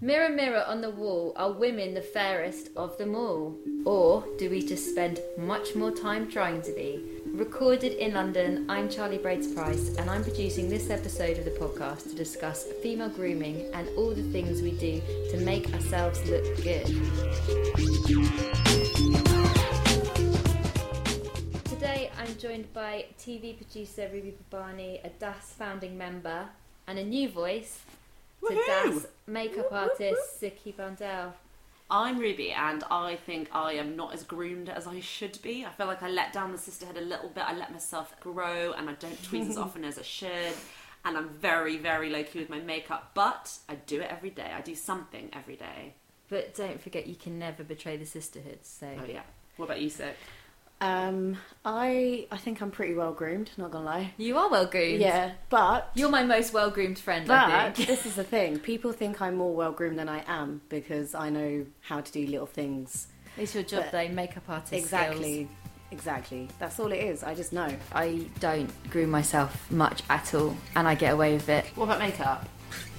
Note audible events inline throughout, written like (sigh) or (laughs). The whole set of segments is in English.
Mirror, mirror on the wall, are women the fairest of them all? Or do we just spend much more time trying to be? Recorded in London, I'm Charlie Braids Price, and I'm producing this episode of the podcast to discuss female grooming and all the things we do to make ourselves look good. Today, I'm joined by TV producer Ruby Babani, a DAS founding member, and a new voice to Woohoo! DAS makeup artist Ziki Bandel. I'm Ruby, and I think I am not as groomed as I should be. I feel like I let down the sisterhood a little bit. I let myself grow, and I don't tweeze as (laughs) often as I should. And I'm very, very low key with my makeup, but I do it every day. I do something every day. But don't forget, you can never betray the sisterhood. So Oh yeah. What about you, Sick? Um, I I think I'm pretty well groomed. Not gonna lie. you are well groomed. Yeah, but you're my most well groomed friend. I but think. this is the (laughs) thing. People think I'm more well groomed than I am because I know how to do little things. It's your job, But- though. Makeup artist. exactly. skills. Exactly. That's all it is. I just know. I don't groom myself much at all, and I get away with it. What about makeup?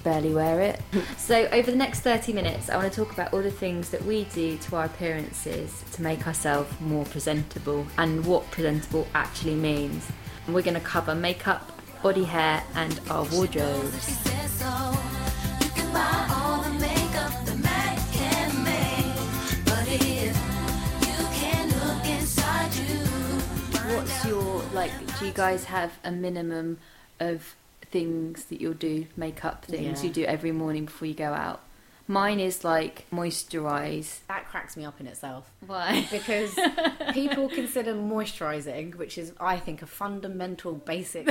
Barely wear it. (laughs) so, over the next 30 minutes, I want to talk about all the things that we do to our appearances to make ourselves more presentable and what presentable actually means. And we're going to cover makeup, body hair, and our wardrobes. She says so. You can buy all the makeup the Mac can make, but if you can look inside you, What's your, like, do you guys have a minimum of things that you'll do, makeup things Yeah. you do every morning before you go out? Mine is like moisturize. That cracks me up in itself Why? (laughs) because people consider moisturising, which is I think a fundamental basic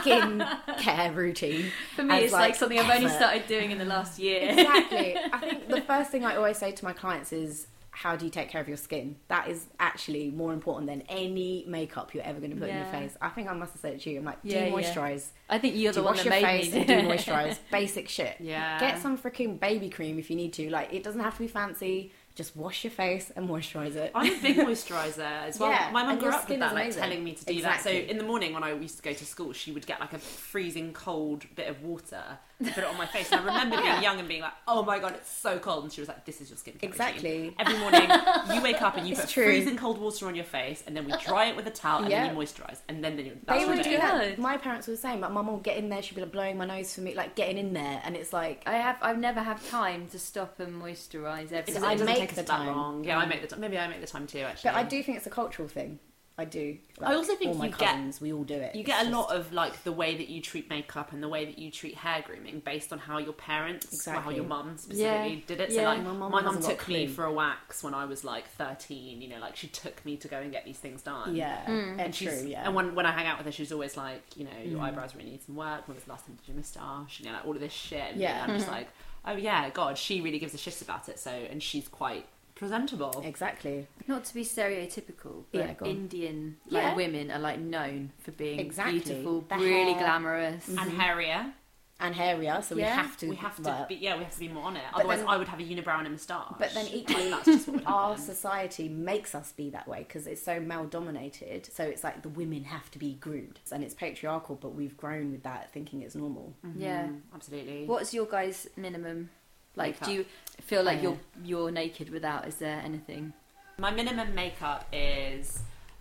skin care routine. For me, it's like, something I've only started doing in the last year. exactly. I think (laughs) the first thing I always say to my clients is, how do you take care of your skin? That is actually more important than any makeup you're ever going to put in your face. I think I must have said it to you. I'm like, do Yeah, yeah. moisturize. I think you're Do the one wash that your made face me and do moisturize. (laughs) Basic shit. Yeah. Get some freaking baby cream if you need to. Like, it doesn't have to be fancy. Just wash your face and moisturize it. I'm a big (laughs) moisturiser as well. Yeah, My mum grew up with that, like telling me to do Exactly. that. So in the morning when I used to go to school, she would get like a freezing cold bit of water put it on my face. And I remember being young and being like, "Oh my god, it's so cold," and she was like, "This is your skin." Exactly. Every morning you wake up and you It's put true. freezing cold water on your face, and then we dry it with a towel, and Yeah. then you moisturise, and then then you. They would do that. My parents were the same. My mum will get in there. She'd be like blowing my nose for me, like getting in there, and it's like I have. I've never had time to stop and moisturise It every. doesn't, I it doesn't make take us the that time. long. Yeah, I mm. make the time. Maybe I make the time too. Actually, But I do think it's a cultural thing. I do. I also think all my you get- we all do it. You It's get a just- lot of like the way that you treat makeup and the way that you treat hair grooming based on how your parents, well, how your mum specifically Yeah. did it. Yeah. So like My my mum mum hasn't got took me for a wax when I was like thirteen. You know, like she took me to go and get these things done. Yeah, Mm. And true. she's Yeah, and when when I hang out with her, she's always like, you know, your Mm. eyebrows really need some work. When was the last time you did your moustache? You know, like all of this shit. And Yeah. I'm just like, oh yeah, God, she really gives a shit about it. So and she's quite presentable. exactly. Not to be stereotypical, but Yeah, go on. Indian like Yeah. women are like known for being Exactly. beautiful, The really hair. glamorous. And hairier, And hairier, so we have to. we have to but be yeah, we have to be more on it. Otherwise, then- I would have a unibrow and a moustache. But then equally, that's just what would our happen. society makes us be that way because it's so male dominated. So it's like the women have to be groomed, and it's patriarchal. But we've grown with that, thinking it's normal. Yeah. Mm, absolutely. What's your guys' minimum? Like, Makeup. do you feel like Uh, you're you're naked without? Is there anything? My minimum makeup is.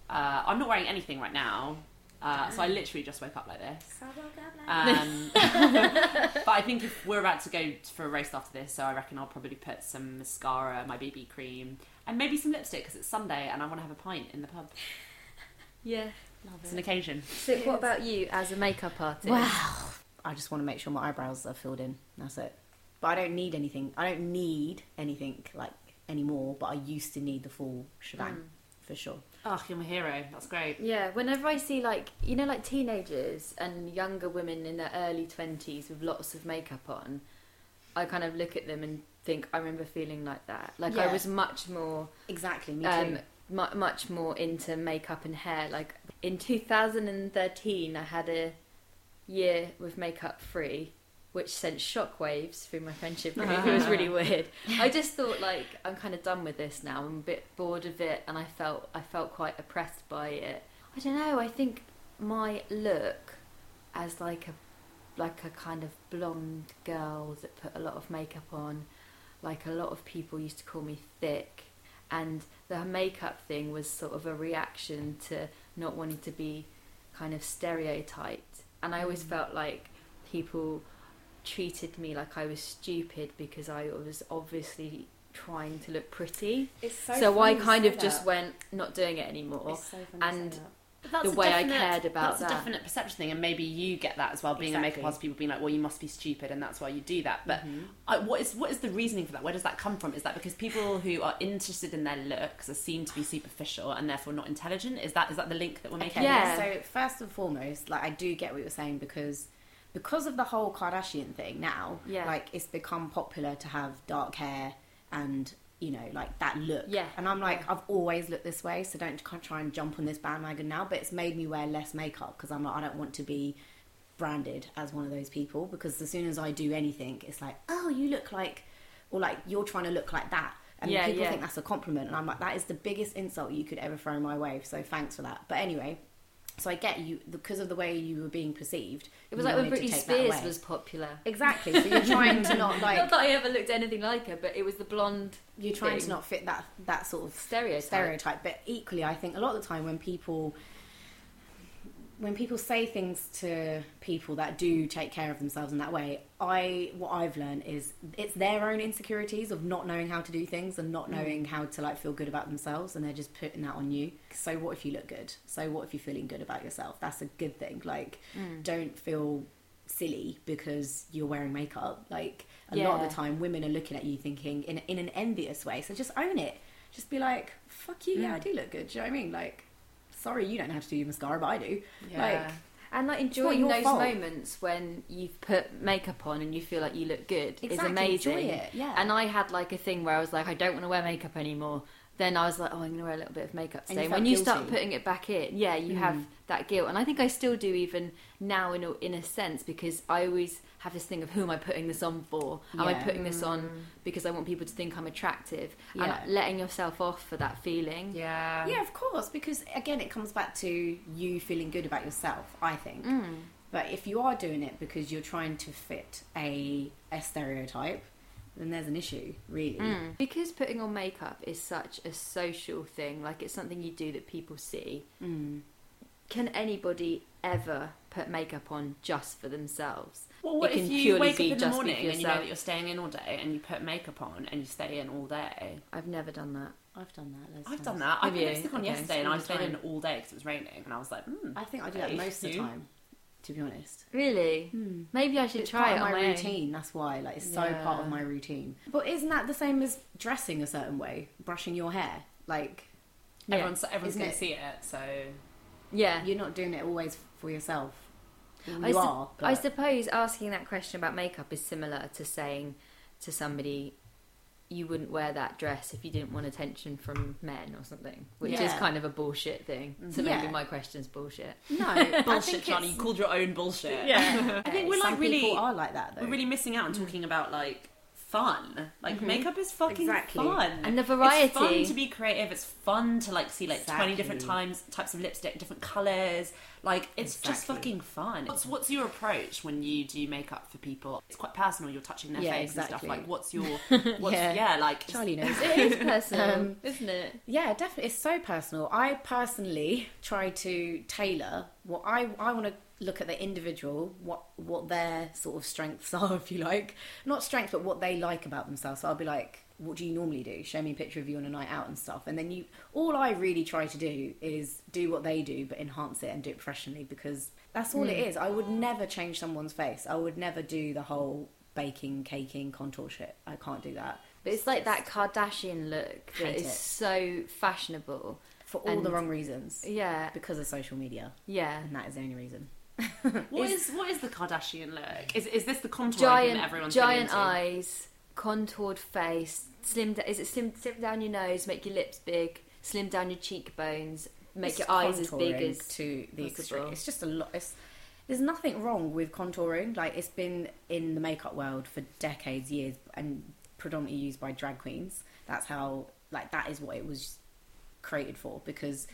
Uh, I'm not wearing anything right now, uh, so I literally just woke up like this. Um, (laughs) (laughs) but I think if we're about to go for a race after this, so I reckon I'll probably put some mascara, my BB cream, and maybe some lipstick because it's Sunday and I want to have a pint in the pub. (laughs) Yeah. It's an occasion. So, what about you as a makeup artist? Wow. I just want to make sure my eyebrows are filled in. That's it. But I don't need anything. I don't need anything like anymore. But I used to need the full shebang for sure. Oh, you're my hero. That's great. Yeah, whenever I see like you know like teenagers and younger women in their early twenties with lots of makeup on, I kind of look at them and think I remember feeling like that. Like I was much more Exactly. Me too. um mu- much more into makeup and hair. Like in 2013 I had a year with makeup free which sent shockwaves through my friendship group. it uh-huh. was really weird. I just thought like I'm kind of done with this now. I'm a bit bored of it, and I felt I felt quite oppressed by it. I don't know. I think my look as like a like a kind of blonde girl that put a lot of makeup on. Like a lot of people used to call me thick, and the makeup thing was sort of a reaction to not wanting to be kind of stereotyped. And I always mm. felt like people treated me like I was stupid because I was obviously trying to look pretty. It's So, I kind of just went not doing it anymore. and that's the a way I cared about that. that's that. a definite perception thing, and maybe you get that as well. Being a makeup artist, people being like, "Well, you must be stupid, and that's why you do that." But Mm-hmm. I, what is what is the reasoning for that? Where does that come from? Is that because people who are interested in their looks are seen to be superficial and therefore not intelligent? Is that is that the link that we're making? Okay, Yeah. So first and foremost, like I do get what you're saying because because of the whole Kardashian thing now, Yeah. like it's become popular to have dark hair and you know like that look. Yeah. And I'm like, Yeah. I've always looked this way, so don't try and jump on this bandwagon now. But it's made me wear less makeup because I'm like, I don't want to be branded as one of those people because as soon as I do anything, it's like, oh, you look like, or like you're trying to look like that. And Yeah, people think that's a compliment, and I'm like, that is the biggest insult you could ever throw my way. So thanks for that. But anyway, so I get you because of the way you were being perceived. It was like when Britney Spears was popular. exactly. So you're (laughs) trying to not like not that I ever looked anything like her, but it was the blonde you're trying to not fit that that sort of stereotype. stereotype. But equally, I think a lot of the time when people when people say things to people that do take care of themselves in that way, I what I've learned is it's their own insecurities of not knowing how to do things and not mm. knowing how to like feel good about themselves, and they're just putting that on you. So what if you look good? So what if you're feeling good about yourself? That's a good thing. Like, mm. don't feel silly because you're wearing makeup. Like a lot of the time, women are looking at you thinking in in an envious way. So just own it. Just be like, "Fuck you, yeah, I mm. do look good." Do you know what I mean? Like, sorry, you don't have to do your mascara, but I do. Like, and like enjoying those fault. moments when you've put makeup on and you feel like you look good is amazing. enjoy it, yeah. And I had like a thing where I was like, I don't want to wear makeup anymore. Then I was like, oh, I'm gonna wear a little bit of makeup And today. you when you start guilty. Mm. putting it back in, yeah, you have that guilt, and I think I still do even now in a, in a sense because I always have this thing of who am I putting this on for? Am I putting this on because I want people to think I'm attractive? Yeah. And letting yourself off for that feeling. yeah, yeah, of course, because again, it comes back to you feeling good about yourself. I think. Mm. But if you are doing it because you're trying to fit a a stereotype, then there's an issue, really. Mm. Because putting on makeup is such a social thing, like it's something you do that people see. Mm. Can anybody ever put makeup on just for themselves? Well, what It if can you purely wake up be in the morning and you know that you're staying in all day and you put makeup on and you stay in all day? I've never done that. I've done that. loads I've times. done that. I put lipstick on Okay, yesterday and I the stayed in all day because it was raining and I was like, hmm. I think I do that most of the you? time. To be honest. Really? Hmm. Maybe I should It's try it on my my routine. That's why, like, it's so part of my routine. But isn't that the same as dressing a certain way, brushing your hair? Like, Yeah. Everyone's everyone's going to see it, so Yeah. you're not doing it always for yourself. You I, sup- are. I suppose asking that question about makeup is similar to saying to somebody, you wouldn't wear that dress if you didn't want attention from men or something, which is kind of a bullshit thing. So mm-hmm. Yeah. maybe my question's bullshit. no (laughs) bullshit, think Charlie. You called your own bullshit. Yeah. (laughs) I think we're Some like really people are like that though. we're really missing out on talking about like fun. Like makeup is fucking Exactly. fun, And the variety. It's fun to be creative. It's fun to like see like twenty different Exactly. times types of lipstick, different colors. Like it's just fucking fun. What's what's your approach when you do makeup for people? It's quite personal. You're touching their Yeah, face and stuff. Like what's your (laughs) what's Yeah. yeah, like Charlie knows. It is (laughs) personal, Um, isn't it? Yeah, definitely. It's so personal. I personally try to tailor what I I want to look at the individual, what what their sort of strengths (laughs) are, if you like. Not strengths, but what they like about themselves. So I'll be like, what do you normally do? Show me a picture of you on a night out and stuff. And then you, all I really try to do is do what they do, but enhance it and do it professionally because that's all it hmm. is. I would never change someone's face. I would never do the whole baking, caking, contour shit. I can't do that. But it's like that Kardashian look that is it. so fashionable. For all the wrong reasons. Yeah, Because of social media. yeah. And that is the only reason. (laughs) what is what is the Kardashian look? Is is this the contour Giant, that everyone's doing? giant eyes, contoured face, slim. Is it slim, slim down your nose? Make your lips big. Slim down your cheekbones. Make It's your eyes as big as to the extreme. It's just a lot. It's, there's nothing wrong with contouring. Like it's been in the makeup world for decades, years, and predominantly used by drag queens. That's how. Like that is what it was created for because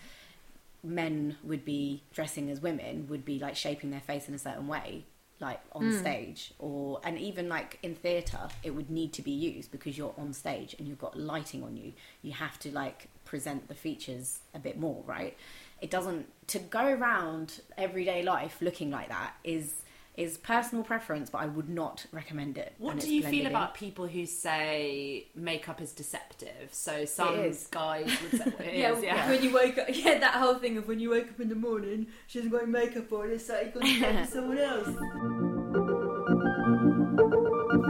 men would be dressing as women would be like shaping their face in a certain way like on hmm. stage or and even like in theater it would need to be used because you're on stage and you've got lighting on you. You have to like present the features a bit more right? It doesn't to go around everyday life looking like that is is personal preference but i would not recommend it What do you blended feel in. about people who say makeup is deceptive? So some is. guys would say (laughs) it Yeah, is, yeah. when you wake up, (laughs) yeah, that whole thing of when you wake up in the morning, she hasn't got makeup on, it's like you're going (laughs) to someone else.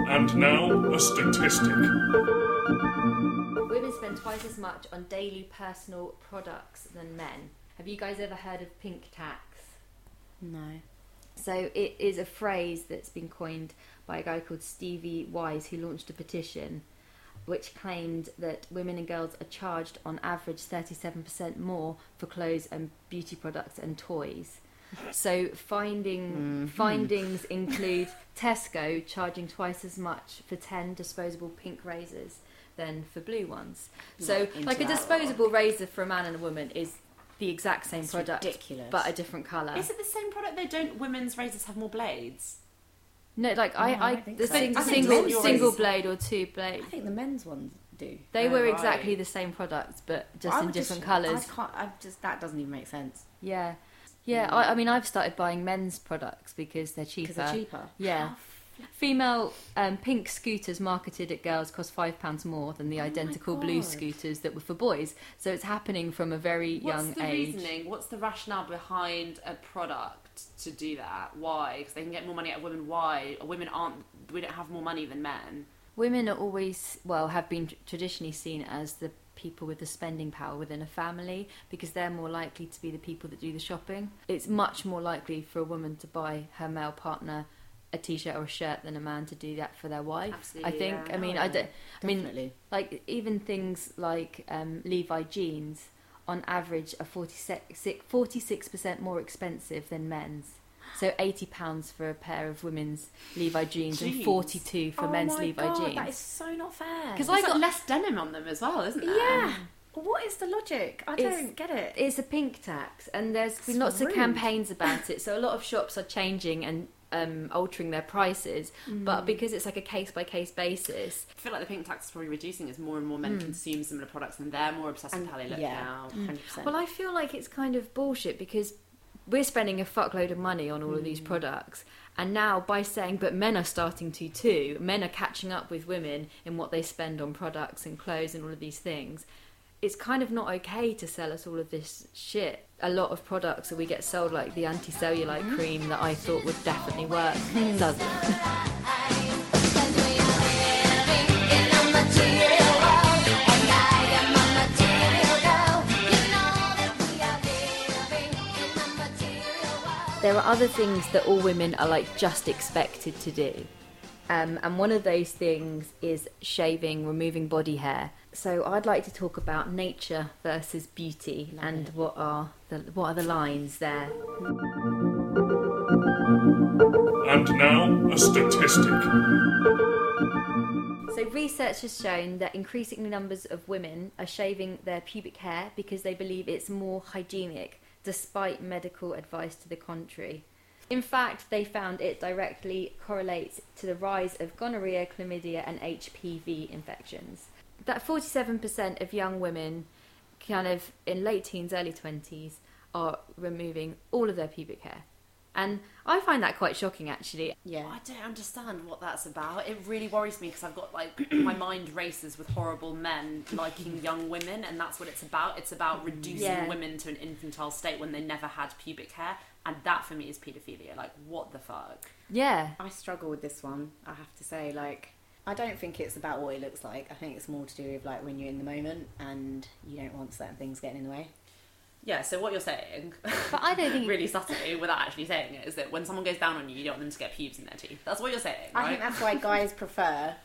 And now, a statistic. Women spend twice as much on daily personal products than men. Have you guys ever heard of pink tax? no So it is a phrase that's been coined by a guy called Stevie Wise who launched a petition which claimed that women and girls are charged on average 37% more for clothes and beauty products and toys. So finding findings include Tesco charging twice as much for 10 disposable pink razors than for blue ones. So like a disposable razor for a man and a woman is the exact same It's product ridiculous. but a different colour. Is it the same product though? Don't women's razors have more blades? No, like I, No, I I, think the so. sing- I single single blade or two blade. i think the men's ones do They Oh, were right. exactly the same product, but just I in different just- colours. I can't. I just that doesn't even make sense Yeah, yeah. I, I mean, I've started buying men's products because they're cheaper. because they're cheaper. Yeah. Female um, pink scooters marketed at girls cost five pounds more than the Oh identical blue scooters that were for boys. So it's happening from a very What's young the age. reasoning? What's the rationale behind a product to do that? Why? Because they can get more money out of women. Why? Women aren't. We don't have more money than men. Women are always, well, have been traditionally seen as the people with the spending power within a family because they're more likely to be the people that do the shopping. It's much more likely for a woman to buy her male partner a t-shirt or a shirt than a man to do that for their wife. Absolutely, I think. yeah. I mean, Oh, I don't. I mean, Definitely. like even things like um, Levi jeans on average are 46 percent more expensive than men's. So eighty pounds for a pair of women's Levi jeans, and forty two for oh men's my Levi God, jeans. That is so not fair. Because I like got less denim on them as well, isn't there? yeah. What is the logic? I It's- don't get it. it's a pink tax, and there's been lots of campaigns about it. So a lot of shops are changing and um, altering their prices, Mm. but because it's like a case by case basis, I feel like the pink tax is probably reducing as more and more men consume similar products and they're more obsessed with how they look yeah, now. hundred percent. Well, I feel like it's kind of bullshit because we're spending a fuckload of money on all of these products. And now, by saying, but men are starting to too, men are catching up with women in what they spend on products and clothes and all of these things. It's kind of not okay to sell us all of this shit. A lot of products that we get sold, like the anti cellulite cream that I thought would definitely work, (laughs) doesn't. (laughs) there are other things that all women are like just expected to do. Um, and one of those things is shaving, removing body hair. So I'd like to talk about nature versus beauty and what are the what are the lines there. And now, a statistic. So research has shown that increasing numbers of women are shaving their pubic hair because they believe it's more hygienic, despite medical advice to the contrary. In fact, they found it directly correlates to the rise of gonorrhea, chlamydia, and HPV infections. That 47% of young women, kind of in late teens, early 20s, are removing all of their pubic hair. And I find that quite shocking actually. yeah. I don't understand what that's about. It really worries me because I've got like (clears throat) my mind races with horrible men liking young women, and that's what it's about. It's about mm. reducing Yeah. women to an infantile state when they never had pubic hair, and that for me is paedophilia. Like, what the fuck? Yeah. I struggle with this one. I have to say, like, I don't think it's about what it looks like. I think it's more to do with like when you're in the moment and you don't want certain things getting in the way. Yeah. So what you're saying, But I don't think (laughs) really subtly, without actually saying it, is that when someone goes down on you, you don't want them to get pubes in their teeth. That's what you're saying, I right? think that's why guys prefer.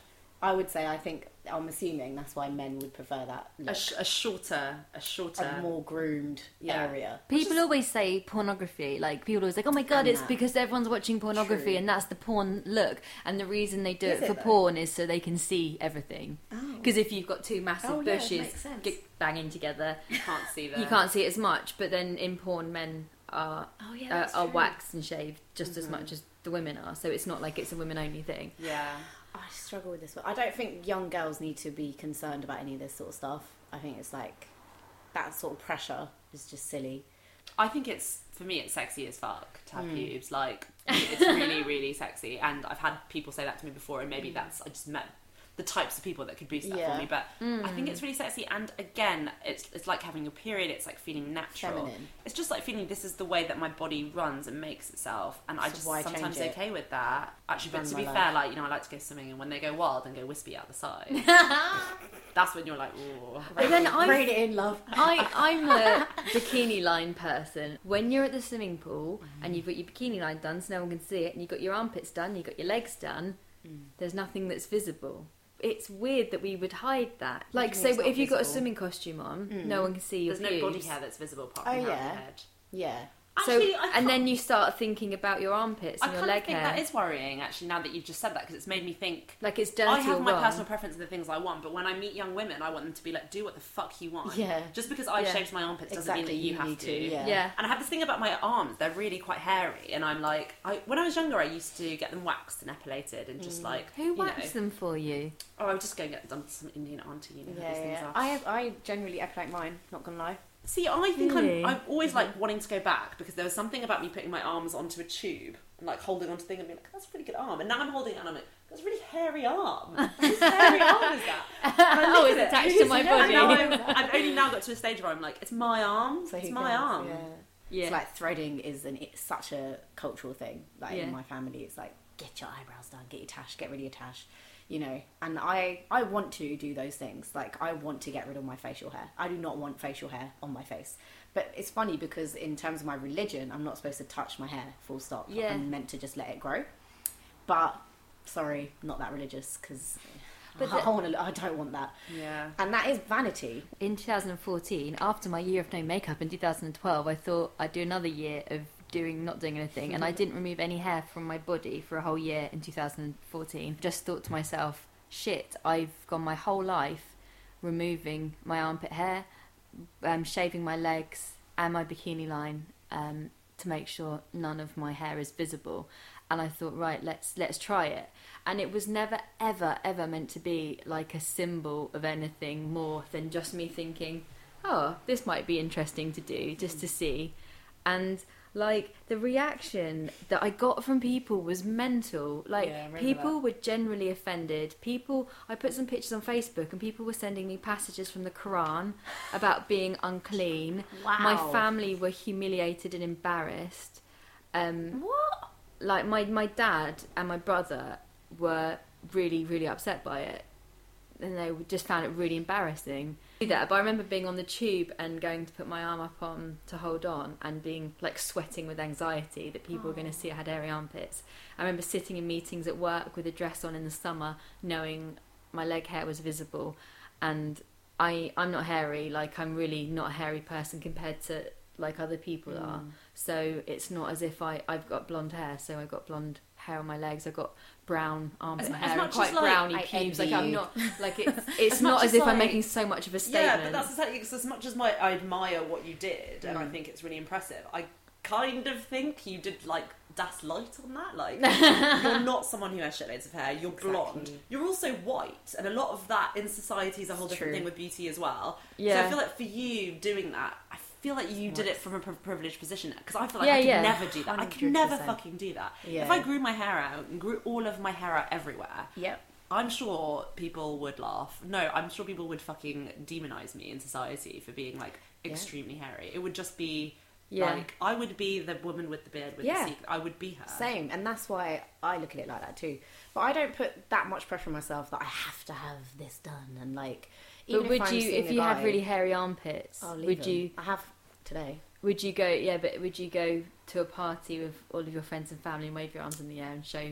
I would say I think I'm assuming that's why men would prefer that a, sh- a shorter, a shorter. a more groomed Yeah. area. People always say pornography. Like people always like, "Oh my god, And it's that. because everyone's watching pornography, True. and that's the porn look." And the reason they do it it for though? porn is so they can see everything. Oh. Because if you've got two massive Oh, bushes makes sense. get banging together, you can't see that. you can't see it as much. But then in porn, men are Oh, yeah, uh, are true. waxed and shaved just as much as the women are. So it's not like it's a women only thing. Yeah. I struggle with this one. I don't think young girls need to be concerned about any of this sort of stuff. I think it's like that sort of pressure is just silly. I think it's for me it's sexy as fuck to have Hmm. pubes. Like (laughs) it's really, really sexy. And I've had people say that to me before, and maybe that's I just met the types of people that could boost that Yeah. for me. But I think mm. it's really sexy. And again, it's it's like having your period. It's like feeling natural. Feminine. It's just like feeling this is the way that my body runs and makes itself, and I just sometimes okay with that. Actually, but to be life. fair, like you know, I like to go swimming, and when they go wild and go wispy out the side, (laughs) (laughs) that's when you're like, ooh. But then I Rein it in, love. (laughs) I, I'm a bikini line person. When you're at the swimming pool mm. and you've got your bikini line done so no one can see it, and you've got your armpits done, you've got your legs done, mm. there's nothing that's visible. It's weird that we would hide that. Like, so if you've got a swimming costume on, no one can see your There's no body hair that's visible apart Oh, from hair on yeah. your head. Yeah. So, Actually, I and then you start thinking about your armpits I and your kind leg of think hair. that is worrying, actually, now that you've just said that, because it's made me think. like it's dirty I have my wrong. personal preference of the things I want, but when I meet young women, I want them to be like, do what the fuck you want. Yeah. Just because I Yeah. shaved my armpits doesn't Exactly, mean that you, you have to. to, yeah. Yeah. And I have this thing about my arms; they're really quite hairy, and I'm like, I, when I was younger, I used to get them waxed and epilated, and Mm. just like, Who waxed know, them for you? Oh, I would just go and get done to some Indian auntie. You know Yeah, these things yeah. are. I have, I generally epilate mine. Not gonna lie. See, I think Really? I'm, I'm always mm-hmm. like wanting to go back because there was something about me putting my arms onto a tube and like holding onto thing and being like, that's a pretty good arm. And now I'm holding it and I'm like, that's a really hairy arm. (laughs) Whose hairy arm is that? (laughs) And I Oh, look it's at it, attached to my and body. now I'm, I've only now got to a stage where I'm like, it's my arm. So it's who my cares? arm. Yeah. Yeah. It's like threading is an it's such a cultural thing. Like Yeah. in my family, it's like get your eyebrows done, get your tash, get rid of your tash. You know, and I I want to do those things. Like I want to get rid of my facial hair. I do not want facial hair on my face. But it's funny because in terms of my religion, I'm not supposed to touch my hair. Full stop. Yeah. I'm meant to just let it grow. But sorry, not that religious because. But I, the- want to. I don't want that, Yeah. and that is vanity. in 2014, after my year of no makeup in 2012, I thought I'd do another year of doing not doing anything, and I didn't remove any hair from my body for a whole year in 2014. Just thought to myself, shit, I've gone my whole life removing my armpit hair, um, shaving my legs and my bikini line um, to make sure none of my hair is visible. And I thought, right, let's let's try it. And it was never, ever, ever meant to be like a symbol of anything more than just me thinking, oh, this might be interesting to do, just to see. And like the reaction that I got from people was mental. Like Yeah, I remember people were generally offended. People, I put some pictures on Facebook, and people were sending me passages from the Quran about being unclean. Wow. My family were humiliated and embarrassed. Um, What? like my my dad and my brother were really really upset by it and they just found it really embarrassing do that but i remember being on the tube and going to put my arm up on to hold on and being like sweating with anxiety that people were going to see i had hairy armpits. I remember sitting in meetings at work with a dress on in the summer knowing my leg hair was visible. And i i'm not hairy like i'm really not a hairy person compared to like other people Mm. are so it's not as if I, I've got blonde hair, so I've got blonde hair on my legs, I've got brown arms As- and hair and quite like, browny I pubes. Like I'm not like it's (laughs) it's As not as as, if I'm making so much of a statement. Yeah, but that's exactly it's as much as my I admire what you did, and I Mm. think it's really impressive. I kind of think you did like das light on that. Like (laughs) you're not someone who has shitloads of hair. You're blonde. You're also white, and a lot of that in society is a whole It's different true. thing with beauty as well. So Yeah. I feel like for you doing that, I feel like you did it from a privileged position because I feel like Yeah, I could yeah. never do that. I could never fucking do that. Yeah. If I grew my hair out and grew all of my hair out everywhere, Yep. I'm sure people would laugh. No, I'm sure people would fucking demonize me in society for being like extremely hairy. It would just be Yeah. like I would be the woman with the beard with Yeah. the secret. I would be her. Same, and that's why I look at it like that too. But I don't put that much pressure on myself that I have to have this done and like. Even but would I'm you, if a you had guy, really hairy armpits, would them. you I have today. would you go? Yeah, but would you go to a party with all of your friends and family and wave your arms in the air and show?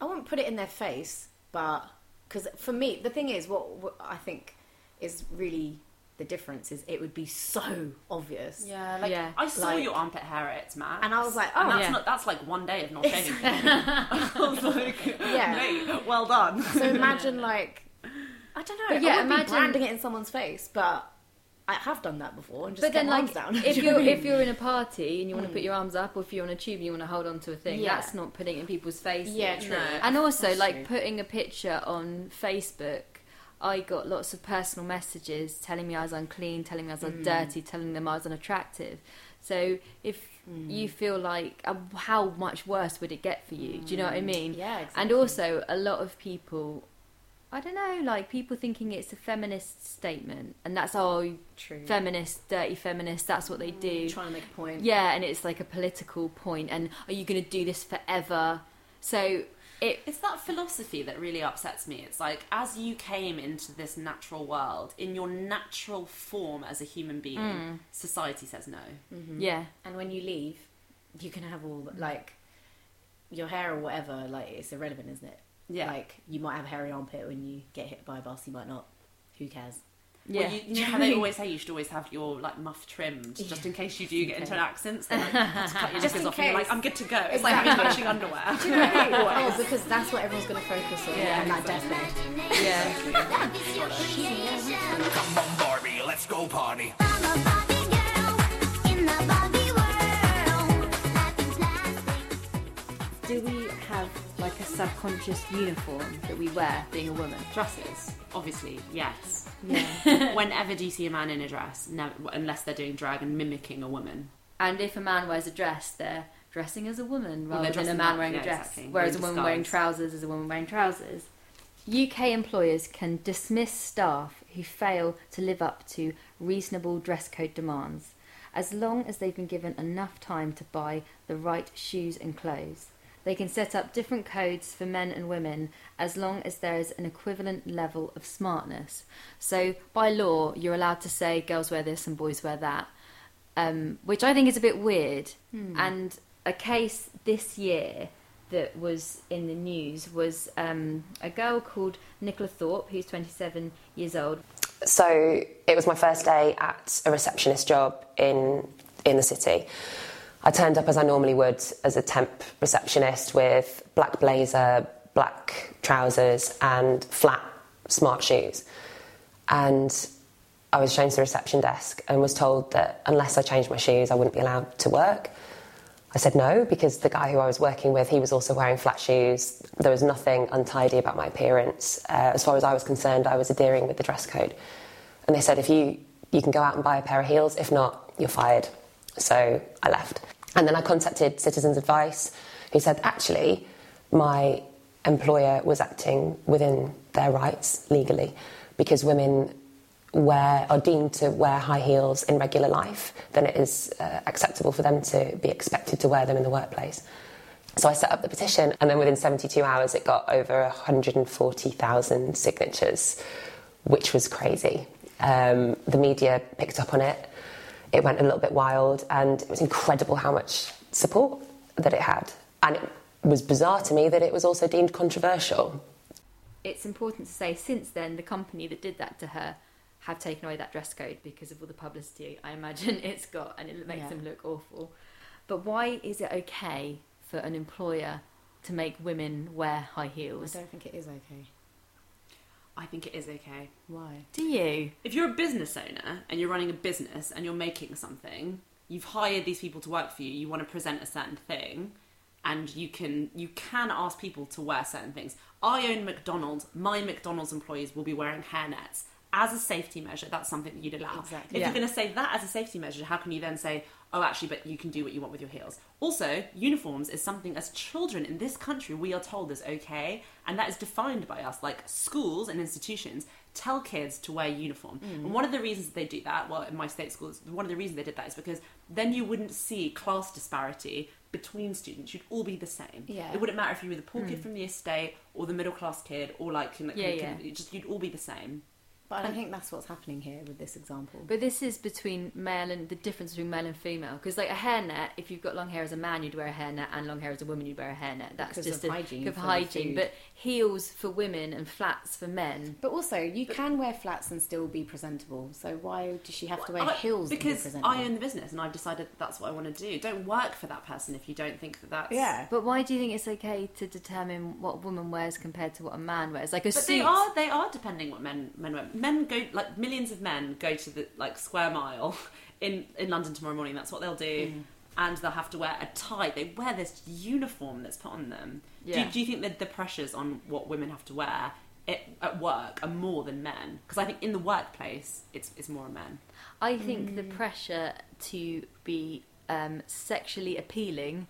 I wouldn't put it in their face, but because for me, the thing is, what, what I think is really the difference is it would be so obvious. Yeah, like Yeah. I saw Like- your armpit hair at its max, And I was like, And oh, that's yeah. not that's like one day of not (laughs) shaving. (laughs) I was like, Yeah. mate, well done. So imagine (laughs) like I don't know. But yeah, I wouldn't imagine- be branding it in someone's face, but I have done that before and just But then, my like, arms down. (laughs) if you you're if you're in a party and you want to put your arms up, or if you're on a tube and you want to hold on to a thing, Yeah. that's not putting it in people's faces. Yeah, true. No. And also, That's like true. putting a picture on Facebook, I got lots of personal messages telling me I was unclean, telling me I was Mm. dirty, telling them I was unattractive. So if Mm. you feel like, uh, how much worse would it get for you? Do you know what I mean? Yeah, exactly. And also, a lot of people, I don't know, like people thinking it's a feminist statement, and that's oh, True. feminist, dirty feminist. That's what they do. trying to make a point. Yeah, and it's like a political point. And are you going to do this forever? So it It's that philosophy that really upsets me. It's like, as you came into this natural world, in your natural form as a human being, Mm. society says no. yeah. And when you leave, you can have all like your hair or whatever. Like it's irrelevant, isn't it? Yeah. Like you might have a hairy armpit when you get hit by a bus. You might not. Who cares? Yeah. Well, you, (laughs) you know how they always say you should always have your like muff trimmed, just in case you do get into an accident. So like, you have to cut your (laughs) Just knickers in off, and you're like. I'm good to go. It's like having matching underwear. (laughs) oh, because that's what everyone's going to focus on. Yeah. And that deathbed. yeah. Come on, Barbie, let's go party. Do we have like a subconscious uniform that we wear being a woman? Dresses, obviously, yes. Yeah. (laughs) Whenever do you see a man in a dress, never, unless they're doing drag and mimicking a woman. and if a man wears a dress, they're dressing as a woman rather they're than a man up, wearing yeah, a dress. exactly. Whereas a woman wearing trousers is a woman wearing trousers. UK employers can dismiss staff who fail to live up to reasonable dress code demands, as long as they've been given enough time to buy the right shoes and clothes. They can set up different codes for men and women as long as there is an equivalent level of smartness. So, by law, you're allowed to say girls wear this and boys wear that, um, which I think is a bit weird. And a case this year that was in the news was um, a girl called Nicola Thorp, who's 27 years old. So it was my first day at a receptionist job in in the city. I turned up as I normally would as a temp receptionist with black blazer, black trousers, and flat smart shoes. And I was shown to the reception desk and was told that unless I changed my shoes, I wouldn't be allowed to work. I said no because the guy who I was working with, he was also wearing flat shoes. There was nothing untidy about my appearance. Uh, as far as I was concerned, I was adhering with the dress code. And they said, if you you can go out and buy a pair of heels. If not, you're fired. So I left. And then I contacted Citizens Advice, who said, actually, my employer was acting within their rights legally because women wear are deemed to wear high heels in regular life, then it is uh, acceptable for them to be expected to wear them in the workplace. So I set up the petition, and then within 72 hours, it got over 140,000 signatures, which was crazy. Um, the media picked up on it. It went a little bit wild, and it was incredible how much support that it had. And it was bizarre to me that it was also deemed controversial. It's important to say, since then, the company that did that to her have taken away that dress code because of all the publicity I imagine (laughs) it's got, and it makes Yeah. them look awful. But why is it okay for an employer to make women wear high heels? I don't think it is okay. I think it is okay. Why? Do you? If you're a business owner and you're running a business and you're making something, you've hired these people to work for you. You want to present a certain thing, and you can you can ask people to wear certain things. I own McDonald's. My McDonald's employees will be wearing hairnets as a safety measure. That's something that you'd allow. Exactly. If Yeah. you're going to say that as a safety measure, how can you then say, oh, actually, but you can do what you want with your heels? Also, uniforms is something as children in this country we are told is okay, and that is defined by us. Like schools and institutions tell kids to wear uniform. Mm. And one of the reasons they do that, well, in my state schools, one of the reasons they did that is because then you wouldn't see class disparity between students. You'd all be the same. Yeah. It wouldn't matter if you were the poor kid from the estate or the middle class kid or like, you know, Yeah, yeah. you just you'd all be the same. But I don't think that's what's happening here with this example. But this is between male and the difference between male and female. Because like a hairnet, if you've got long hair as a man, you'd wear a hairnet, and long hair as a woman, you'd wear a hairnet. That's Because just of a, hygiene Of hygiene. But heels for women and flats for men. But also, you can wear flats and still be presentable. So why does she have to wear I- heels? be because presentable? I own the business and I've decided that that's what I want to do. Don't work for that person if you don't think that that's Yeah. But why do you think it's okay to determine what a woman wears compared to what a man wears? Like a But suit. they are they are depending what men men wear. Men go like millions of men go to the like square mile (laughs) in in London tomorrow morning. That's what they'll do. Mm. And they'll have to wear a tie. They wear this uniform that's put on them. Yeah. Do, do you think that the pressures on what women have to wear it, at work are more than men? Because I think in the workplace, it's it's more a men. I think the pressure to be um, sexually appealing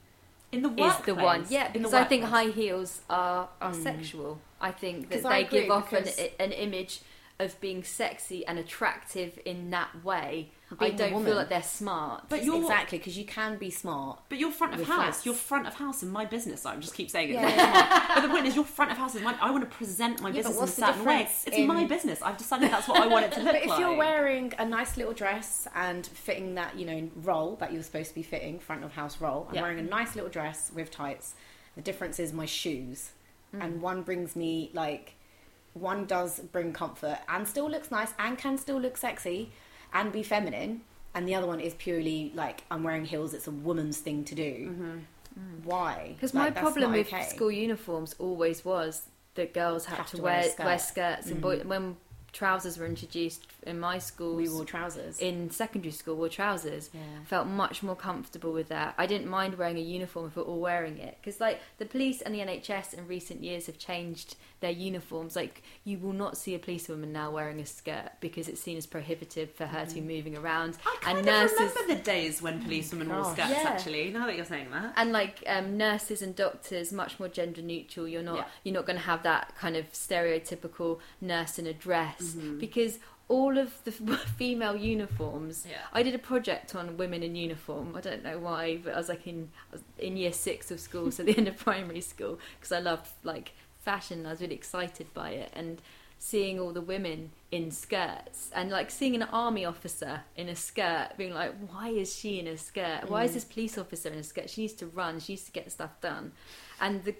In the is workplace, the one. Yeah, because I think high heels are are sexual. I think that they give off an, an image of being sexy and attractive in that way. I Being a don't feel like they're smart. But you're exactly because you can be smart. But you're front of house. flats. You're front of house in my business. I just keep saying it. Yeah, but the point is, you're front of house in my. I want to present my Yeah, but business in a what's the certain way. difference It's in- my business. I've decided that's what I want it to (laughs) look like. But if like. you're wearing a nice little dress and fitting that, you know, role that you're supposed to be fitting, front of house role, I'm Yeah. wearing a nice little dress with tights. The difference is my shoes. Mm. And one brings me, like, one does bring comfort and still looks nice and can still look sexy and be feminine. And the other one is purely like, I'm wearing heels, it's a woman's thing to do. Mm-hmm. Why? Because Like, my problem with okay. school uniforms always was that girls had to, to wear wear a wear, skirt. skirts, and boy, mm. when trousers were introduced in my school we wore trousers. in secondary school wore trousers. Yeah. Felt much more comfortable with that. I didn't mind wearing a uniform if we're all wearing it because, like, the police and the NHS in recent years have changed their uniforms. Like, you will not see a policewoman now wearing a skirt because it's seen as prohibitive for her to be moving around. I kind and of nurses remember the days when policewomen wore skirts. Yeah. Actually, now that you're saying that. and like um, nurses and doctors much more gender neutral you're not Yeah. you're not going to have that kind of stereotypical nurse in a dress Mm-hmm. because all of the (laughs) female uniforms. Yeah. i did a project on women in uniform. I don't know why but i was like in was in year six of school so the end of (laughs) primary school because i loved like fashion i was really excited by it. And seeing all the women in skirts and like seeing an army officer in a skirt being like why is she in a skirt? Why is mm. this police officer in a skirt? She needs to run. She needs to get stuff done. And the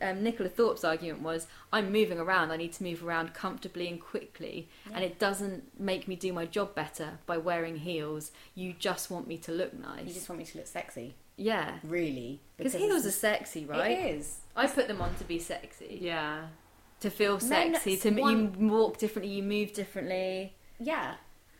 um, Nicola Thorp's argument was I'm moving around I need to move around comfortably and quickly and it doesn't make me do my job better by wearing heels you just want me to look nice You just want me to look sexy, yeah really. because heels are sexy right It is. I put them on to be sexy Yeah. to feel Men sexy to want- you walk differently you move differently Yeah.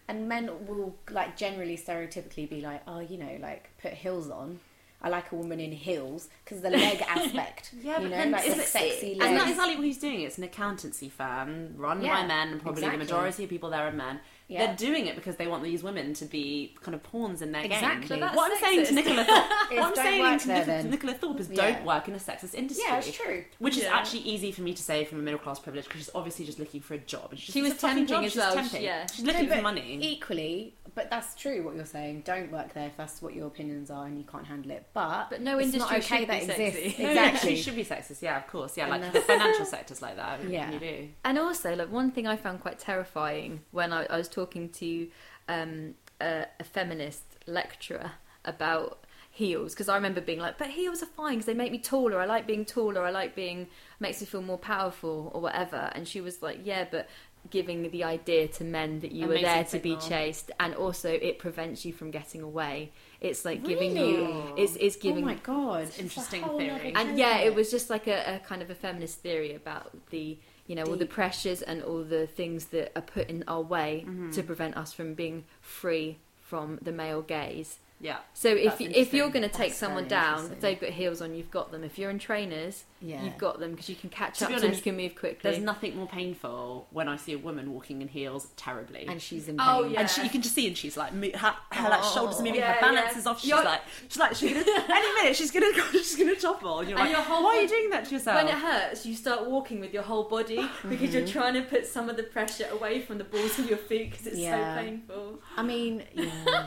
And men will like generally stereotypically be like, oh, you know, like put heels on. I like a woman in heels because the (laughs) leg aspect. Yeah, you know, then like the is it- sexy And that is exactly what he's doing. It's an accountancy firm run Yeah, by men, and probably exactly. the majority of people there are men. Yeah. They're doing it because they want these women to be kind of pawns in their Exactly. game. But that's what I'm saying to sexist. Nicola (laughs) Thorp, Is what I'm don't saying work to there, Nicola. Nicola Thorp is Yeah. don't work in a sexist industry. Yeah, it's true. Which is actually easy for me to say from a middle class privilege because she's obviously just looking for a job. And she's She was it's a fucking temping job, as she's well, Temping. yeah. She's looking No, for money. Equally, but that's true what you're saying. Don't work there if that's what your opinions are and you can't handle it. But But no it's industry not okay should be that sexy. exists. No, Exactly. she should be sexist. Yeah, of course. Yeah, like the- the financial sectors like that. (laughs) Yeah. you do. And also, like one thing I found quite terrifying when I, I was talking to um, a, a feminist lecturer about heels, because I remember being like, "But heels are fine because they make me taller. I like being taller. I like being makes me feel more powerful or whatever." And she was like, "Yeah, but." Giving the idea to men that you It were there to think be more. chaste, and also it prevents you from getting away. It's like giving Really? you, it's, it's Oh giving my god! Interesting theory. And and yeah, it was just like a, a kind of a feminist theory about the you know all the pressures and all the things that are put in our way Mm-hmm. to prevent us from being free from the male gaze. Yeah. So if you, if you're going to take someone down, if they've got heels on, you've got them. If you're in trainers, Yeah. you've got them because you can catch To up to them, you can move quickly. There's nothing more painful when I see a woman walking in heels terribly. and she's in pain. Oh, yeah. And she, you can just see, and she's like, her, her like shoulders are moving, Yeah, her balance yeah. is off. She's You're- like, she's like, she's gonna, (laughs) any minute she's gonna, (laughs) she's gonna topple, and you're And like, your whole why are you doing that to yourself? when it hurts, you start walking with your whole body (laughs) because Mm-hmm. you're trying to put some of the pressure away from the balls of your feet because it's so painful. I mean, yeah.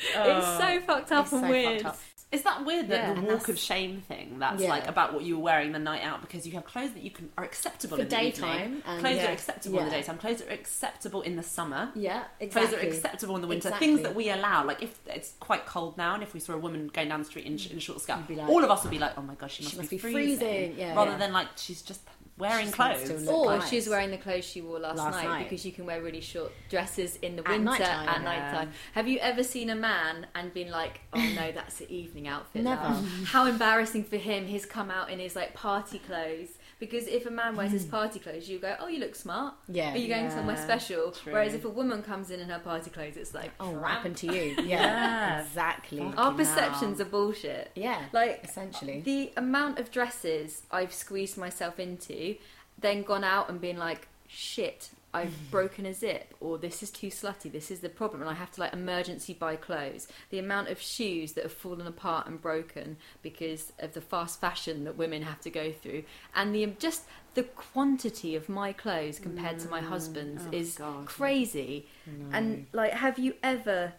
It's oh, so fucked up It's and so weird. up. Is that weird that Yeah. the walk of shame thing? That's Yeah. like about what you were wearing the night out because you have clothes that you can are acceptable For in the daytime evening. Clothes that Yeah. are acceptable in the daytime. Clothes that are acceptable in the summer. Yeah, Clothes exactly. that are acceptable in the winter. Exactly. Things that we allow. Like if it's quite cold now, and if we saw a woman going down the street in, in a short skirt, like- all of us would be like, "Oh my gosh, she must, She must be, be freezing." freezing, yeah. Rather than like she's just wearing She's clothes. Or nice. she's wearing the clothes she wore last, Last night, night. because you can wear really short dresses in the At winter nighttime. at Yeah. night time. Have you ever seen a man and been like, "Oh no, that's the evening outfit"? Never. love." How embarrassing for him. He's come out in his like party clothes, Because if a man wears his mm. party clothes, you go, "Oh, you look smart." Yeah. Are you going somewhere special? true. Whereas if a woman comes in in her party clothes, it's like, Oh, what happened to you? (laughs) Yeah, Yeah. exactly. Our perceptions hell. are bullshit. Yeah, Like essentially. the amount of dresses I've squeezed myself into, then gone out and been like, shit, I've mm. broken a zip, or this is too slutty, this is the problem, and I have to like emergency buy clothes. The amount of shoes that have fallen apart and broken because of the fast fashion that women have to go through, and the just the quantity of my clothes compared to my husband's mm. Oh, is God. crazy. And like, have you ever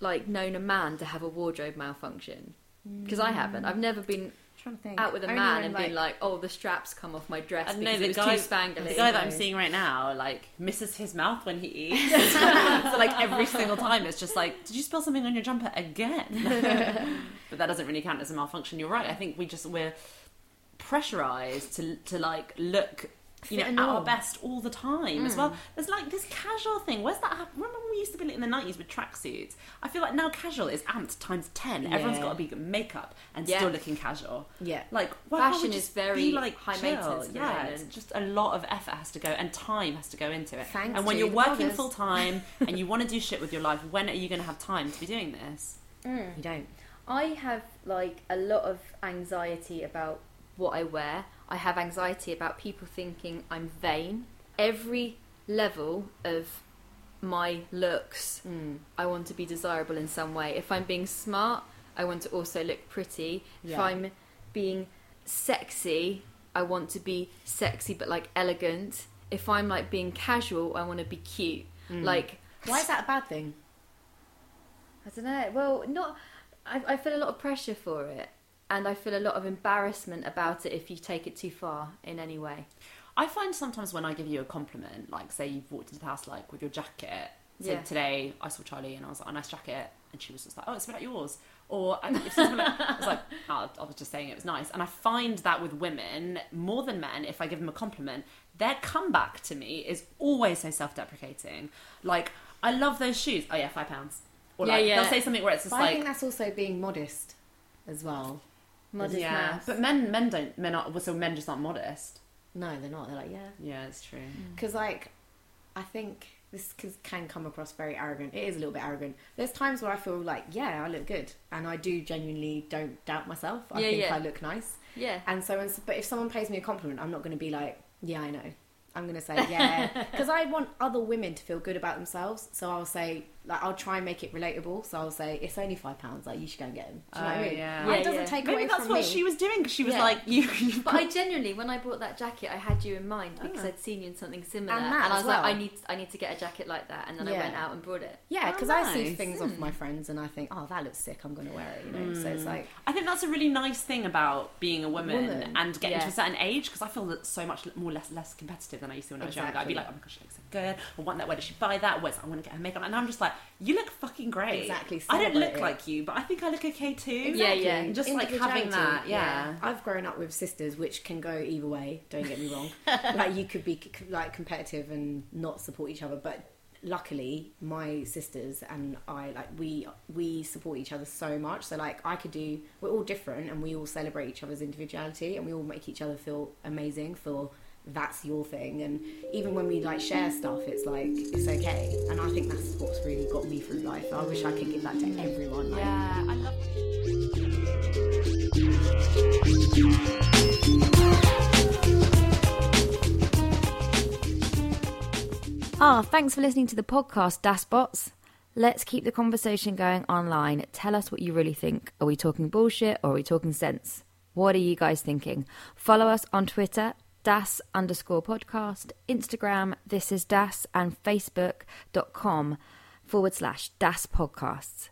like known a man to have a wardrobe malfunction? Because I haven't. I've never been trying to think. out with a Only man when, and being like, "Oh, the straps come off my dress I don't because know it the was guy, too spangly." the guy that I'm seeing right now, like misses his mouth when he eats. (laughs) so like every single time, it's just like, did you spill something on your jumper again? (laughs) but that doesn't really count as a malfunction. You're right. I think we just we're pressurized to to like look. You know, at our best all the time as mm. well. There's like this casual thing. Where's that happen? Remember when we used to be in the 90s with tracksuits? I feel like now casual is amped times 10. Everyone's got to be makeup and Yeah. still looking casual. Yeah. Like, why Fashion is very like high chill? maintenance Yeah, it's just a lot of effort has to go and time has to go into it. Thanks and when you're working full time (laughs) and you want to do shit with your life, when are you going to have time to be doing this? Mm. You don't. I have like a lot of anxiety about what I wear. I have anxiety about people thinking I'm vain. Every level of my looks, hmm. I want to be desirable in some way. If I'm being smart, I want to also look pretty. If I'm being sexy, I want to be sexy but like elegant. If I'm like being casual, I want to be cute. Hmm. Like Why is that a bad thing? I don't know. Well, not. I, I feel a lot of pressure for it, and I feel a lot of embarrassment about it if you take it too far in any way. I find sometimes when I give you a compliment, like say you've walked into the house like with your jacket. So Yeah. today I saw Charlie and I was like, "Oh, nice jacket," and she was just like, "Oh, it's a bit like yours." Or and if someone, I was like, (laughs) oh, "I was just saying it was nice." And I find that with women more than men, if I give them a compliment, their comeback to me is always so self-deprecating. Like, I love those shoes. Oh yeah, five pounds. Or Yeah, like yeah. they'll say something where it's just But I like, think that's also being modest as well. Modest yeah, mouse. but men men don't men are so men just aren't modest. No, they're not. They're like, yeah. Yeah, it's true. Mm. Because, like, I think this can come across very arrogant. It is a little bit arrogant. There's times where I feel like, yeah, I look good. And I do genuinely don't doubt myself. I Yeah, think yeah. I look nice. yeah. And so, when, but if someone pays me a compliment, I'm not going to be like, yeah, I know. I'm going to say, (laughs) yeah. Because I want other women to feel good about themselves. So I'll say, like, I'll try and make it relatable. So I'll say, it's only five pounds. Like, you should go and get them. Do you know what I Oh, mean? yeah. And it doesn't yeah. take Maybe away that's from what me. she was doing because she was Yeah. like, "You, (laughs) you've But got I genuinely, when I bought that jacket, I had you in mind because Ah. I'd seen you in something similar, And and, that I as was like. I need, I need to get a jacket like that, and then I Yeah. went out and bought it. Yeah, Oh, because I see nice. things off my friends and I think, oh, that looks sick. I'm going to wear it. You know, so it's like, I think that's a really nice thing about being a woman, Woman, and getting to yeah. a certain age because I feel that so much more less less competitive than I used to when I was younger. I'd be Exactly. like, oh my gosh, she looks so good. I want that. Where did she buy that? Where's I want to get her makeup? And I'm just like, you look fucking great. Exactly, I don't look like you, but I think I look okay too. Yeah, yeah. And just like having Individuality, that, yeah. I've grown up with sisters, which can go either way. Don't get me wrong. (laughs) like you could be like competitive and not support each other, but luckily my sisters and I like we we support each other so much. So like I could do. We're all different, and we all celebrate each other's individuality, and we all make each other feel amazing. Feel that's your thing and even when we like share stuff it's like it's okay and i think that's what's really got me through life i wish i could give that to everyone like, Yeah, I love. Ah, thanks for listening to the podcast, DasBots. Let's keep the conversation going online. Tell us what you really think. Are we talking bullshit or are we talking sense? What are you guys thinking? Follow us on Twitter, das underscore podcast, Instagram, this is das, and facebook.com forward slash das podcasts.